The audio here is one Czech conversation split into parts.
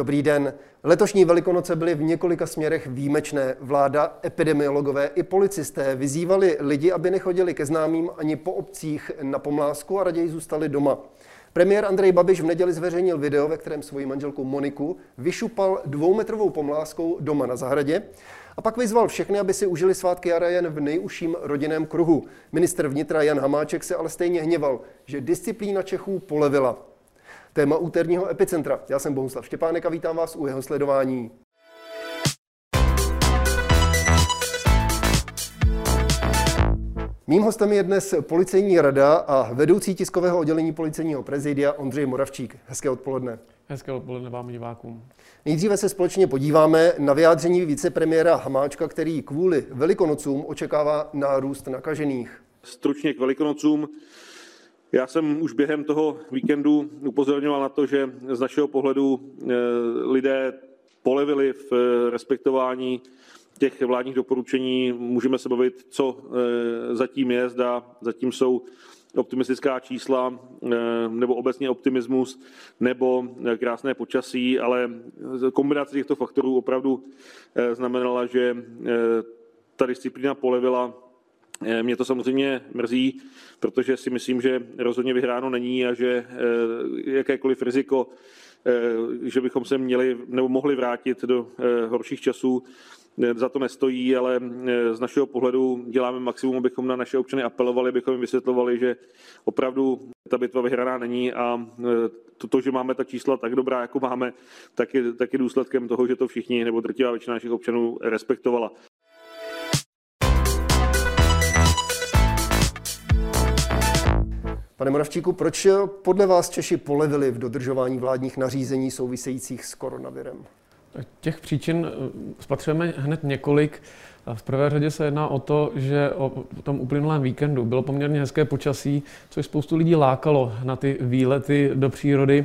Dobrý den. Letošní Velikonoce byly v několika směrech výjimečné. Vláda, epidemiologové i policisté vyzývali lidi, aby nechodili ke známým ani po obcích na pomlásku a raději zůstali doma. Premiér Andrej Babiš v neděli zveřejnil video, ve kterém svoji manželku Moniku vyšupal dvoumetrovou pomláskou doma na zahradě a pak vyzval všechny, aby si užili svátky jara jen v nejužším rodinném kruhu. Minister vnitra Jan Hamáček se ale stejně hněval, že disciplína Čechů polevila. Téma úterního epicentra. Já jsem Bohuslav Štěpánek a vítám vás u jeho sledování. Mým hostem je dnes policejní rada a vedoucí tiskového oddělení policejního prezidia Ondřej Moravčík. Hezké odpoledne. Hezké odpoledne vám divákům. Nejdříve se společně podíváme na vyjádření vicepremiéra Hamáčka, který kvůli velikonocům očekává nárůst nakažených. Stručně k velikonocům. Já jsem už během toho víkendu upozorňoval na to, že z našeho pohledu eh, lidé polevili v eh, respektování těch vládních doporučení. Můžeme se bavit, co eh, zatím je, zda zatím jsou optimistická čísla nebo obecně optimismus nebo krásné počasí, ale kombinace těchto faktorů opravdu znamenala, že ta disciplína polevila mě to samozřejmě mrzí, protože si myslím, že rozhodně vyhráno není a že eh, jakékoliv riziko, eh, že bychom se měli nebo mohli vrátit do horších časů, za to nestojí, ale z našeho pohledu děláme maximum, abychom na naše občany apelovali, abychom jim vysvětlovali, že opravdu ta bitva vyhraná není a to, to, že máme ta čísla tak dobrá, jako máme, tak je, tak je důsledkem toho, že to všichni nebo drtivá většina našich občanů respektovala. Pane Moravčíku, proč podle vás Češi polevili v dodržování vládních nařízení souvisejících s koronavirem? Těch příčin eh, spatřujeme hned několik. V prvé řadě se jedná o to, že o tom uplynulém víkendu bylo poměrně hezké počasí, což spoustu lidí lákalo na ty výlety do přírody.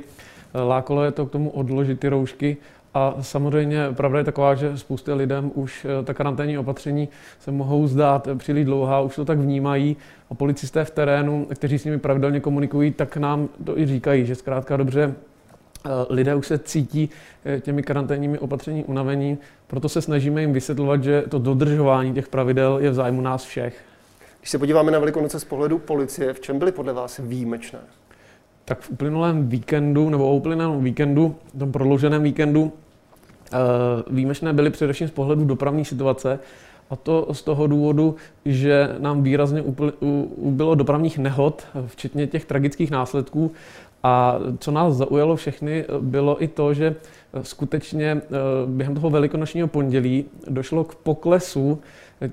Lákalo je to k tomu odložit ty roušky a samozřejmě pravda je taková, že spoustě lidem už eh, ta karanténní opatření se mohou zdát příliš dlouhá, už to tak vnímají a policisté v terénu, kteří s nimi pravidelně komunikují, tak nám to i říkají, že zkrátka dobře eh, lidé už se cítí eh, těmi karanténními opatření unavení, proto se snažíme jim vysvětlovat, že to dodržování těch pravidel je v zájmu nás všech. Když se podíváme na Velikonoce z pohledu policie, v čem byly podle vás výjimečné? Tak v uplynulém víkendu, nebo o uplynulém víkendu, v tom prodlouženém víkendu, Eh, výjimečné byly především z pohledu dopravní situace, a to z toho důvodu, že nám výrazně ubylo dopravních nehod, včetně těch tragických následků. A co nás zaujalo všechny, bylo i to, že skutečně eh, během toho velikonočního pondělí došlo k poklesu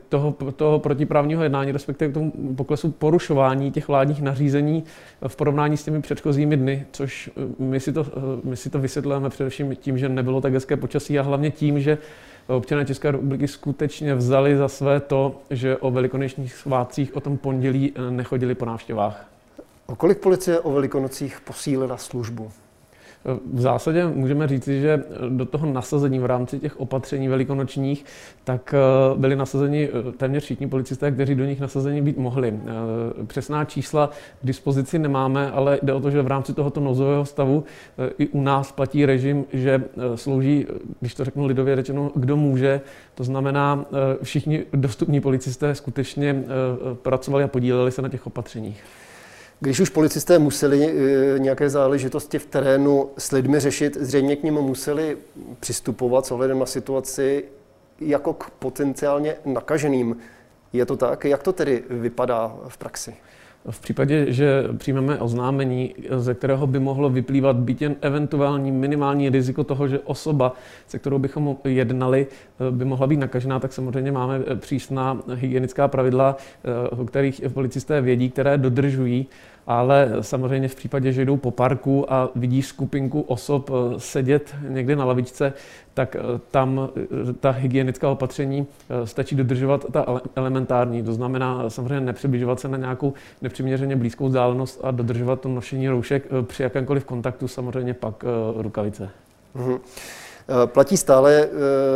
toho, toho protiprávního jednání, respektive k tomu poklesu porušování těch vládních nařízení v porovnání s těmi předchozími dny, což eh, my si to, eh, my si to vysvětlujeme především tím, že nebylo tak hezké počasí a hlavně tím, že občané České republiky skutečně vzali za své to, že o velikonočních svátcích o tom pondělí nechodili po návštěvách. O kolik policie o velikonocích posílila službu? V zásadě můžeme říci, že do toho nasazení v rámci těch opatření velikonočních, tak eh, byli nasazeni eh, téměř všichni policisté, kteří do nich nasazeni být mohli. Eh, přesná čísla k dispozici nemáme, ale jde o to, že v rámci tohoto nouzového stavu i u nás platí režim, že slouží, když to řeknu lidově řečeno, kdo může. To znamená, všichni dostupní policisté skutečně pracovali a podíleli se na těch opatřeních. Když už policisté museli eh, nějaké záležitosti v terénu s lidmi řešit, zřejmě k nim museli přistupovat s ohledem na situaci jako k potenciálně nakaženým. Je to tak? Jak to tedy vypadá v praxi? V případě, že přijmeme oznámení, ze kterého by mohlo vyplývat být jen eventuální minimální riziko toho, že osoba, se kterou bychom jednali, by mohla být nakažená, tak samozřejmě máme přísná hygienická pravidla, o kterých policisté vědí, které dodržují ale samozřejmě v případě, že jdou po parku a vidí skupinku osob eh, sedět někde na lavičce, tak eh, tam eh, ta hygienická opatření stačí dodržovat ta elementární. To znamená samozřejmě nepřibližovat se na nějakou nepřiměřeně blízkou vzdálenost a dodržovat to nošení roušek při jakémkoliv kontaktu, samozřejmě pak rukavice. Mm-hmm. Eh, platí stále, eh,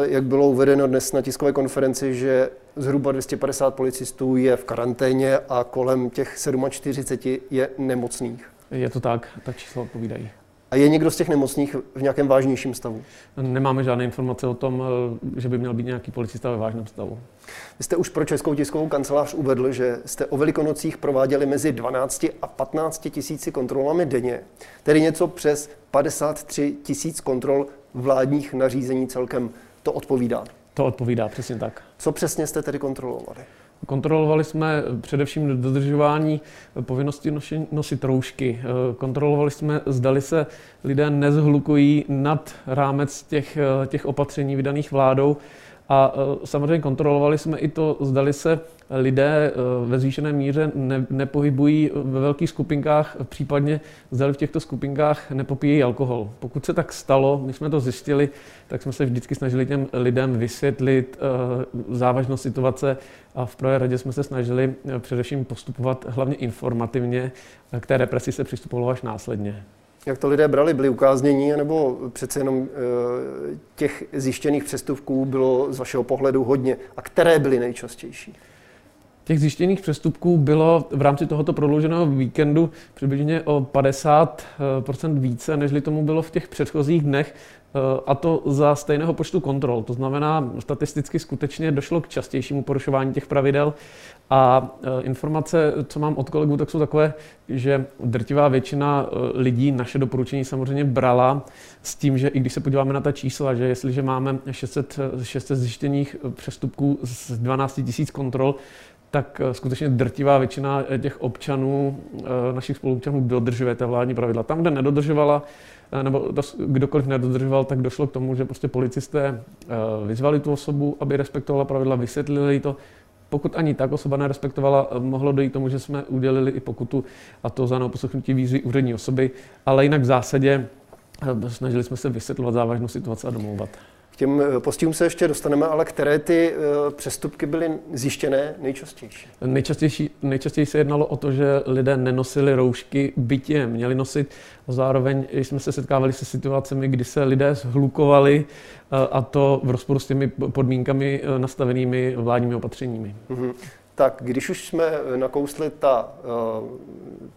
jak bylo uvedeno dnes na tiskové konferenci, že zhruba 250 policistů je v karanténě a kolem těch 47 je nemocných. Je to tak, ta čísla odpovídají. A je někdo z těch nemocných v nějakém vážnějším stavu? Nemáme žádné informace o tom, eh, že by měl být nějaký policista ve vážném stavu. Vy jste už pro Českou tiskovou kancelář uvedl, že jste o velikonocích prováděli mezi 12 a 15 tisíci kontrolami denně, tedy něco přes 53 tisíc kontrol vládních nařízení celkem. To odpovídá. To odpovídá, přesně tak. Co přesně jste tedy kontrolovali? Kontrolovali jsme především dodržování povinnosti nosit roušky. Kontrolovali jsme, zdali se lidé nezhlukují nad rámec těch, těch opatření vydaných vládou a e, samozřejmě kontrolovali jsme i to, zdali se lidé e, ve zvýšené míře ne, nepohybují ve velkých skupinkách, případně zdali v těchto skupinkách nepopíjí alkohol. Pokud se tak stalo, my jsme to zjistili, tak jsme se vždycky snažili těm lidem vysvětlit e, závažnost situace a v prvé radě jsme se snažili především postupovat hlavně informativně, k té represi se přistupovalo až následně. Jak to lidé brali? Byli ukáznění, nebo přece jenom e, těch zjištěných přestupků bylo z vašeho pohledu hodně? A které byly nejčastější? Těch zjištěných přestupků bylo v rámci tohoto prodlouženého víkendu přibližně o 50% více, než tomu bylo v těch předchozích dnech, a to za stejného počtu kontrol. To znamená, statisticky skutečně došlo k častějšímu porušování těch pravidel a e, informace, co mám od kolegů, tak jsou takové, že drtivá většina e, lidí naše doporučení samozřejmě brala s tím, že i když se podíváme na ta čísla, že jestliže máme 600, 600 zjištěných přestupků z 12 000 kontrol, tak eh, skutečně drtivá většina eh, těch občanů, eh, našich spoluobčanů dodržuje ta vládní pravidla. Tam, kde nedodržovala, nebo kdokoliv nedodržoval, tak došlo k tomu, že prostě policisté vyzvali tu osobu, aby respektovala pravidla, vysvětlili to. Pokud ani tak osoba nerespektovala, mohlo dojít tomu, že jsme udělili i pokutu, a to za neoposlechnutí výzvy úřední osoby, ale jinak v zásadě snažili jsme se vysvětlovat závažnou situaci a domlouvat. K těm eh, postihům se ještě dostaneme, ale které ty eh, přestupky byly zjištěné nejčastější? Nejčastější, nejčastěji se jednalo o to, že lidé nenosili roušky, bytě měli nosit. Zároveň jsme se setkávali se situacemi, kdy se lidé zhlukovali eh, a to v rozporu s těmi podmínkami nastavenými vládními opatřeními. Mm-hmm. Tak když už jsme nakousli ta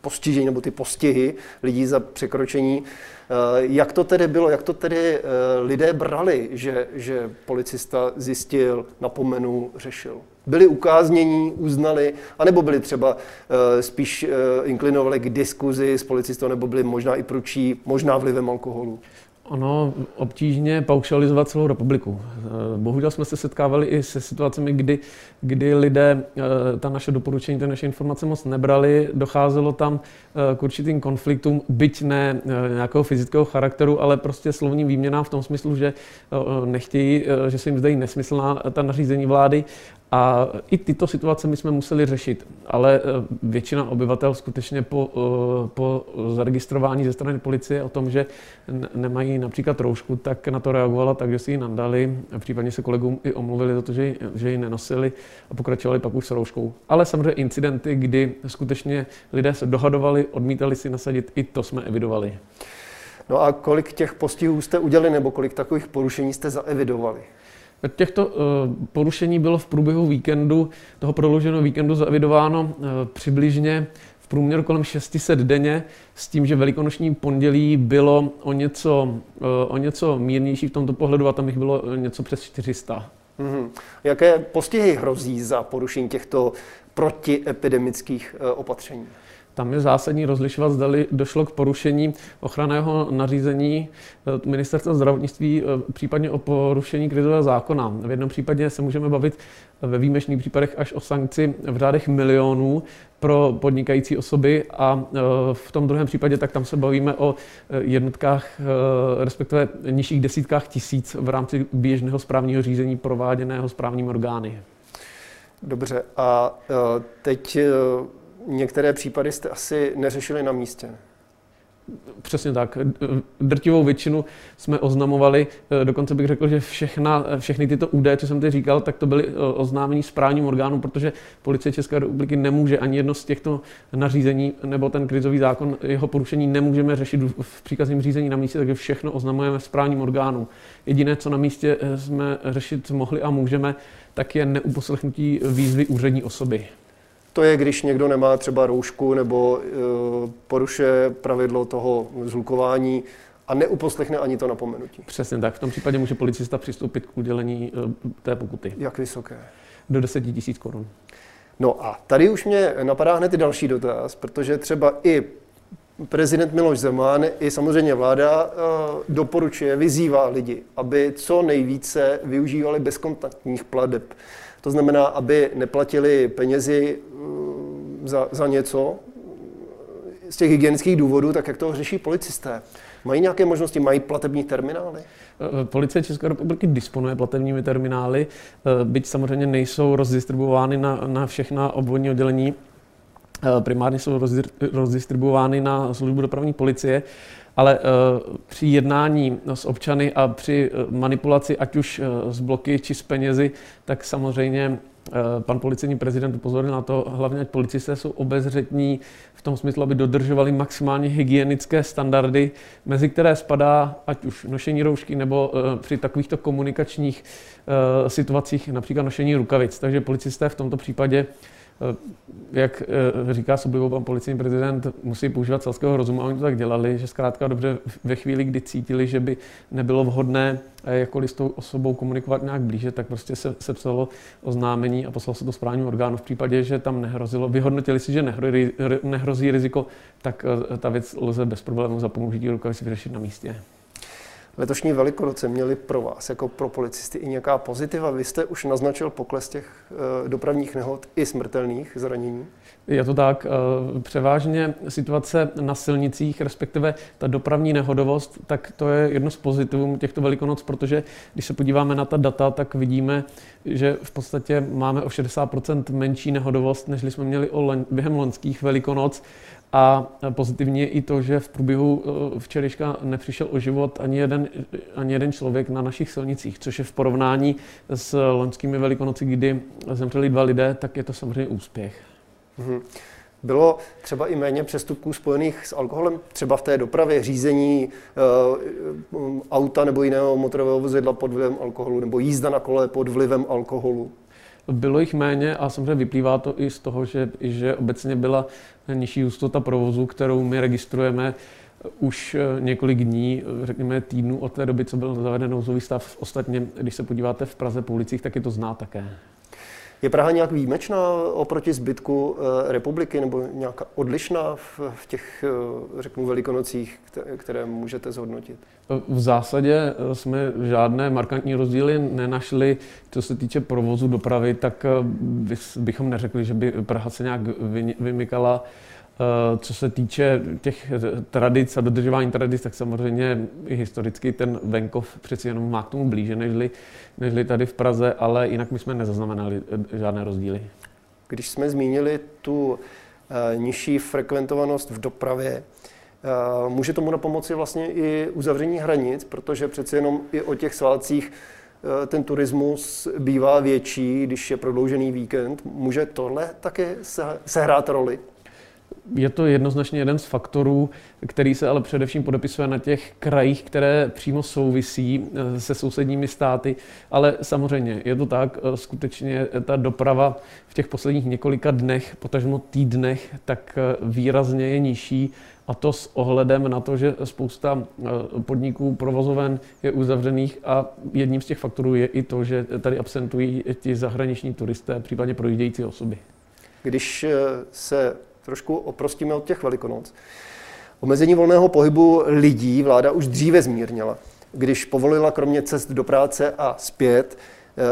postižení nebo ty postihy lidí za překročení, uh, jak to tedy bylo, jak to tedy uh, lidé brali, že, že policista zjistil, napomenul, řešil? Byli ukáznění, uznali, anebo byli třeba uh, spíš inklinovali k diskuzi s policistou, nebo byli možná i pručí, možná vlivem alkoholu? Ono obtížně paušalizovat celou republiku. Eh, bohužel jsme se setkávali i se situacemi, kdy, kdy lidé eh, ta naše doporučení, ty naše informace moc nebrali, docházelo tam eh, k určitým konfliktům, byť ne nějakého fyzického charakteru, ale prostě slovním výměnám v tom smyslu, že nechtějí, že se jim zdají nesmyslná ta nařízení vlády a i tyto situace my jsme museli řešit, ale e, většina obyvatel skutečně po, e, po zaregistrování ze strany policie o tom, že nemají například roušku, tak na to reagovala tak, že si ji nandali, a případně se kolegům i omluvili za to, že ji, že ji nenosili a pokračovali pak už s rouškou. Ale samozřejmě incidenty, kdy skutečně lidé se dohadovali, odmítali si nasadit, i to jsme evidovali. No a kolik těch postihů jste udělali, nebo kolik takových porušení jste zaevidovali? Těchto uh, porušení bylo v průběhu víkendu, toho prodlouženého víkendu zaevidováno uh, přibližně v průměru kolem 600 denně, s tím, že velikonoční pondělí bylo o něco, uh, o něco mírnější v tomto pohledu a tam jich bylo něco přes 400. Mm-hmm. Jaké postihy hrozí za porušení těchto protiepidemických opatření? Tam je zásadní rozlišovat, zda došlo k porušení ochranného nařízení eh, ministerstva zdravotnictví, eh, případně o porušení krizového zákona. V jednom případě se můžeme bavit ve výjimečných případech až o sankci v řádech milionů pro podnikající osoby a eh, v tom druhém případě tak tam se bavíme o jednotkách, respektive nižších desítkách tisíc v rámci běžného správního řízení prováděného správními orgány. Dobře, a teď některé případy jste asi neřešili na místě. Přesně tak. Drtivou většinu jsme oznamovali, dokonce bych řekl, že všechna, všechny tyto údaje, co jsem teď říkal, tak to byly eh, oznámení správním orgánu, protože policie České republiky nemůže ani jedno z těchto nařízení nebo ten krizový zákon, jeho porušení nemůžeme řešit v příkazním řízení na místě, takže všechno oznamujeme správním orgánu. Jediné, co na místě eh, jsme řešit mohli a můžeme, tak je neuposlechnutí výzvy úřední osoby. To je, když někdo nemá třeba roušku nebo porušuje pravidlo toho zhlukování a neuposlechne ani to napomenutí. Přesně tak. V tom případě může policista přistoupit k udělení té pokuty. Jak vysoké? Do 10 000 korun. No a tady už mě napadá hned i další dotaz, protože třeba i prezident Miloš Zeman i samozřejmě vláda eh, doporučuje, vyzývá lidi, aby co nejvíce využívali bezkontaktních pladeb. To znamená, aby neplatili penězi eh, za, za něco z těch hygienických důvodů, tak jak to řeší policisté. Mají nějaké možnosti, mají platební terminály? Eh, Policie České republiky disponuje platebními terminály, byť samozřejmě nejsou rozdistribuovány na, na všechna obvodní oddělení Eh, primárně jsou rozdistribuovány na službu dopravní policie, ale eh, při jednání s občany a při eh, manipulaci, ať už s bloky či s penězi, tak samozřejmě pan policejní prezident upozornil na to, hlavně ať policisté jsou obezřetní v tom smyslu, aby dodržovali maximálně hygienické standardy, mezi které spadá ať už nošení roušky nebo při takovýchto komunikačních situacích například nošení rukavic. Takže policisté v tomto případě Eh, jak eh, říká s oblibou pan policejní prezident, musí používat selského rozumu a oni to tak dělali, že zkrátka dobře ve chvíli, kdy cítili, že by nebylo vhodné eh, jakkoliv s tou osobou komunikovat nějak blíže, tak prostě se, se psalo oznámení a poslalo se to správnímu orgánu. V případě, že tam nehrozilo, vyhodnotili si, že nehrozí, riziko, tak ta věc lze bez problémů za použití rukavici vyřešit na místě. Letošní Velikonoce měly pro vás, jako pro policisty, i nějaká pozitiva? Vy jste už naznačil pokles těch eh, dopravních nehod i smrtelných zranění? Je to tak. Eh, převážně situace na silnicích, respektive ta dopravní nehodovost, tak to je jedno z pozitivů těchto Velikonoc, protože když se podíváme na ta data, tak vidíme, že v podstatě máme o 60% menší nehodovost, než jsme měli během loňských Velikonoc. A pozitivně je i to, že v průběhu eh, včerejška nepřišel o život ani jeden, ani jeden člověk na našich silnicích, což je v porovnání s loňskými velikonoci, kdy zemřeli dva lidé, tak je to samozřejmě úspěch. Mm-hmm. Bylo třeba i méně přestupků spojených s alkoholem, třeba v té dopravě, řízení e, auta nebo jiného motorového vozidla pod vlivem alkoholu, nebo jízda na kole pod vlivem alkoholu? Bylo jich méně a samozřejmě vyplývá to i z toho, že, že obecně byla nižší hustota provozu, kterou my registrujeme už eh, několik dní, řekněme týdnů od té doby, co byl zaveden nouzový stav. Ostatně, když se podíváte v Praze po ulicích, tak je to zná také. Je Praha nějak výjimečná oproti zbytku eh, republiky nebo nějaká odlišná v, v těch, eh, řeknu, velikonocích, které můžete zhodnotit? V zásadě eh, jsme žádné markantní rozdíly nenašli. Co se týče provozu dopravy, tak bychom neřekli, že by Praha se nějak vymykala co se týče těch tradic a dodržování tradic, tak samozřejmě i historicky ten venkov přeci jenom má k tomu blíže, nežli, nežli tady v Praze, ale jinak my jsme nezaznamenali eh, žádné rozdíly. Když jsme zmínili tu eh, nižší frekventovanost v dopravě, může tomu na pomoci vlastně i uzavření hranic, protože přeci jenom i o těch svátcích ten turismus bývá větší, když je prodloužený víkend. Může tohle také sehrát roli? Je to jednoznačně jeden z faktorů, který se ale především podepisuje na těch krajích, které přímo souvisí eh, se sousedními státy. Ale samozřejmě je to tak, eh, skutečně ta doprava v těch posledních několika dnech, potažmo týdnech, tak eh, výrazně je nižší. A to s ohledem na to, že spousta podniků, provozoven je uzavřených a jedním z těch faktorů je i to, že tady absentují ti zahraniční turisté, případně projíždějící osoby. Když se trošku oprostíme od těch velikonoc. Omezení volného pohybu lidí vláda už dříve zmírnila, když povolila kromě cest do práce a zpět eh,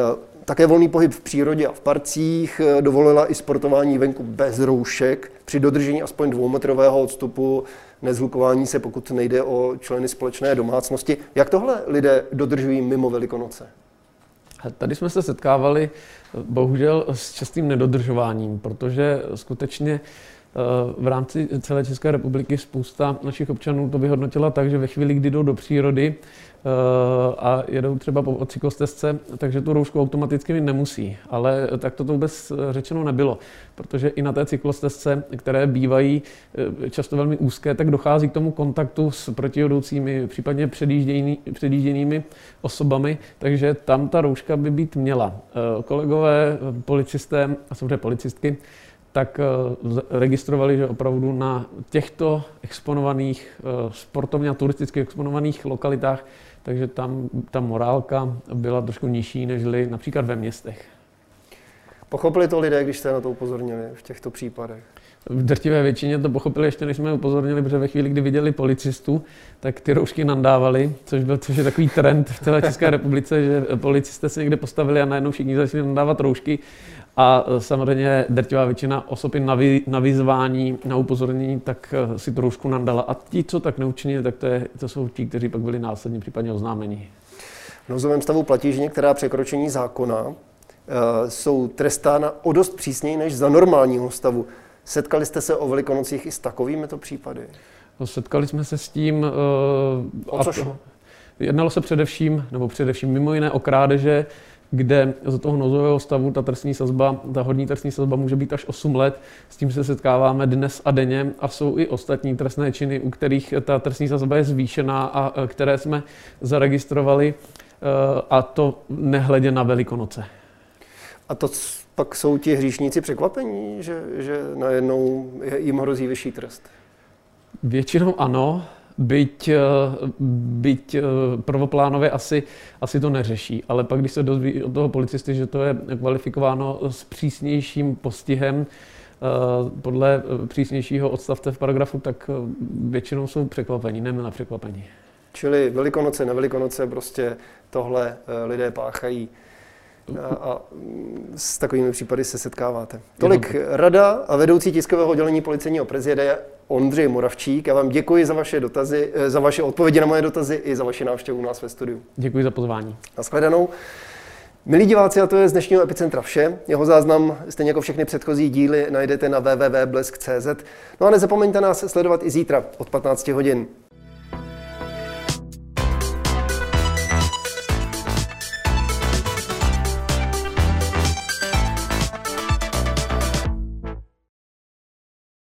také volný pohyb v přírodě a v parcích, eh, dovolila i sportování venku bez roušek při dodržení aspoň dvoumetrového odstupu, nezhlukování se, pokud nejde o členy společné domácnosti. Jak tohle lidé dodržují mimo Velikonoce? Tady jsme se setkávali bohužel s častým nedodržováním, protože skutečně Eh, v rámci celé České republiky spousta našich občanů to vyhodnotila tak, že ve chvíli, kdy jdou do přírody eh, a jedou třeba po cyklostezce, takže tu roušku automaticky nemusí. Ale tak to vůbec řečeno nebylo, protože i na té cyklostezce, které bývají eh, často velmi úzké, tak dochází k tomu kontaktu s protihodoucími, případně předjížděnými osobami, takže tam ta rouška by být měla. Kolegové, policisté a samozřejmě policistky tak registrovali, že opravdu na těchto exponovaných, sportovně a turisticky exponovaných lokalitách, takže tam ta morálka byla trošku nižší, než například ve městech. Pochopili to lidé, když jste na to upozornili v těchto případech? V drtivé většině to pochopili ještě, než jsme upozornili, protože ve chvíli, kdy viděli policistu, tak ty roušky nandávali, což byl což je takový trend v celé České republice, že policisté se někde postavili a najednou všichni začali nandávat roušky. A samozřejmě drtivá většina osob na, vy, na vyzvání, na upozornění, tak eh, si tu roušku nandala. A ti, co tak neučinili, tak to, je, to jsou ti, kteří pak byli následně případně oznámeni. V nouzovém stavu platí, že některá překročení zákona uh, jsou trestána o dost přísněji než za normálního stavu. Setkali jste se o Velikonocích i s takovými to případy? No, setkali jsme se s tím. Uh, o co šlo? Jednalo se především, nebo především mimo jiné o krádeže, kde za toho nouzového stavu ta trestní sazba, ta hodní trestní sazba může být až 8 let. S tím se setkáváme dnes a denně a jsou i ostatní trestné činy, u kterých ta trestní sazba je zvýšená a které jsme zaregistrovali uh, a to nehledě na Velikonoce. A to pak jsou ti hříšníci překvapení, že, že najednou jim hrozí vyšší trest? Většinou ano, byť, eh, byť eh, prvoplánově asi, asi to neřeší. Ale pak, když se dozví od toho policisty, že to je kvalifikováno s přísnějším postihem, eh, podle přísnějšího odstavce v paragrafu, tak většinou jsou překvapení, nemilé překvapení. Čili velikonoce, nevelikonoce, prostě tohle lidé páchají a, s takovými případy se setkáváte. Tolik rada a vedoucí tiskového oddělení policejního prezidenta Ondřej Moravčík. Já vám děkuji za vaše dotazy, eh, za vaše odpovědi na moje dotazy i za vaši návštěvu u nás ve studiu. Děkuji za pozvání. Naschledanou. Milí diváci, a to je z dnešního Epicentra vše. Jeho záznam, stejně jako všechny předchozí díly, najdete na www.blesk.cz. No a nezapomeňte nás sledovat i zítra od 15 hodin.